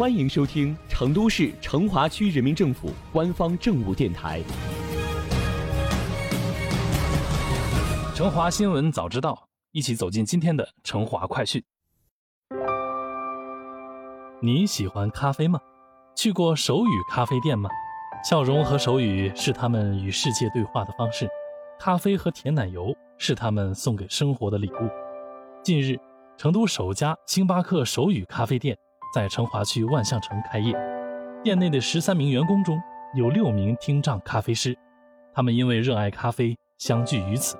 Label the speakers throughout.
Speaker 1: 欢迎收听成都市成华区人民政府官方政务电台《
Speaker 2: 成华新闻早知道》，一起走进今天的成华快讯。你喜欢咖啡吗？去过手语咖啡店吗？笑容和手语是他们与世界对话的方式，咖啡和甜奶油是他们送给生活的礼物。近日，成都首家星巴克手语咖啡店在成华区万象城开业。店内的十三名员工中有六名听障咖啡师，他们因为热爱咖啡相聚于此，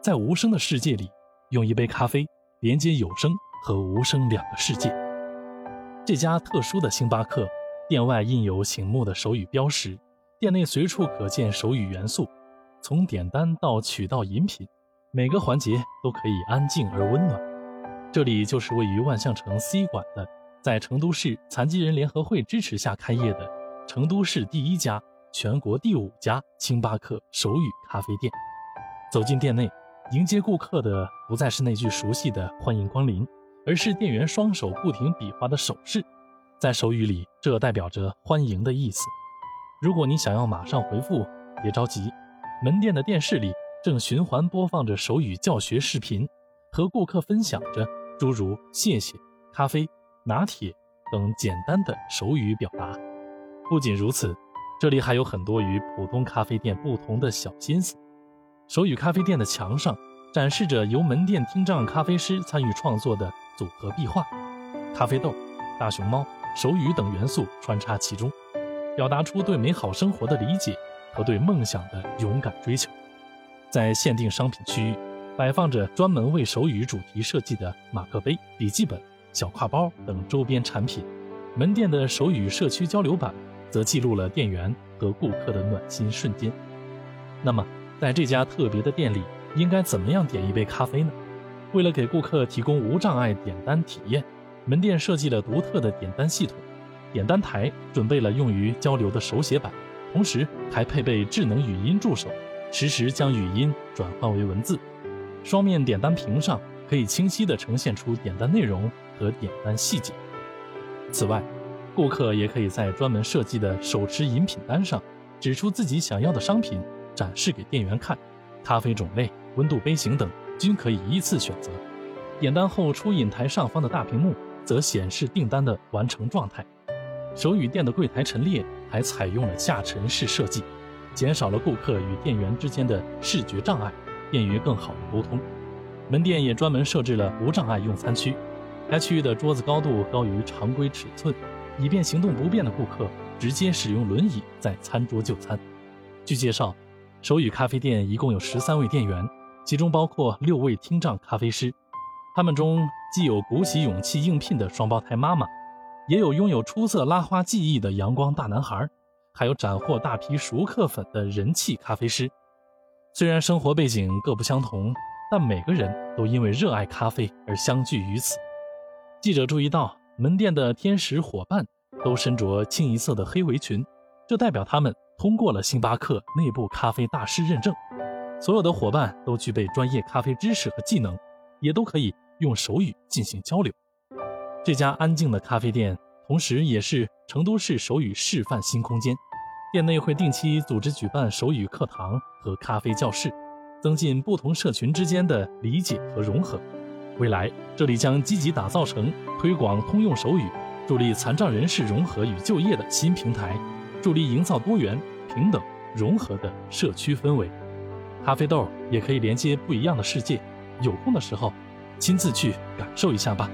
Speaker 2: 在无声的世界里，用一杯咖啡连接有声和无声两个世界。这家特殊的星巴克。店外印有醒目的手语标识，店内随处可见手语元素，从点单到取到饮品，每个环节都可以安静而温暖。这里就是位于万象城 C 馆的，在成都市残疾人联合会支持下开业的成都市第一家、全国第五家星巴克手语咖啡店。走进店内，迎接顾客的不再是那句熟悉的“欢迎光临”，而是店员双手不停比划的手势。在手语里，这代表着欢迎的意思。如果你想要马上回复，别着急，门店的电视里正循环播放着手语教学视频，和顾客分享着诸如“谢谢”“咖啡”“拿铁”等简单的手语表达。不仅如此，这里还有很多与普通咖啡店不同的小心思。手语咖啡店的墙上展示着由门店听障咖啡师参与创作的组合壁画，咖啡豆、大熊猫。手语等元素穿插其中，表达出对美好生活的理解和对梦想的勇敢追求。在限定商品区域，摆放着专门为手语主题设计的马克杯、笔记本、小挎包等周边产品。门店的手语社区交流版则记录了店员和顾客的暖心瞬间。那么，在这家特别的店里，应该怎么样点一杯咖啡呢？为了给顾客提供无障碍点单体验。门店设计了独特的点单系统，点单台准备了用于交流的手写板，同时还配备智能语音助手，实时将语音转换为文字。双面点单屏上可以清晰地呈现出点单内容和点单细节。此外，顾客也可以在专门设计的手持饮品单上指出自己想要的商品，展示给店员看。咖啡种类、温度、杯型等均可以依次选择。点单后，出饮台上方的大屏幕。则显示订单的完成状态。手语店的柜台陈列还采用了下沉式设计，减少了顾客与店员之间的视觉障碍，便于更好的沟通。门店也专门设置了无障碍用餐区，该区域的桌子高度高于常规尺寸，以便行动不便的顾客直接使用轮椅在餐桌就餐。据介绍，手语咖啡店一共有十三位店员，其中包括六位听障咖啡师。他们中既有鼓起勇气应聘的双胞胎妈妈，也有拥有出色拉花技艺的阳光大男孩，还有斩获大批熟客粉的人气咖啡师。虽然生活背景各不相同，但每个人都因为热爱咖啡而相聚于此。记者注意到，门店的天使伙伴都身着清一色的黑围裙，这代表他们通过了星巴克内部咖啡大师认证。所有的伙伴都具备专业咖啡知识和技能。也都可以用手语进行交流。这家安静的咖啡店，同时也是成都市手语示范新空间。店内会定期组织举办手语课堂和咖啡教室，增进不同社群之间的理解和融合。未来，这里将积极打造成推广通用手语、助力残障人士融合与就业的新平台，助力营造多元、平等、融合的社区氛围。咖啡豆也可以连接不一样的世界。有空的时候，亲自去感受一下吧。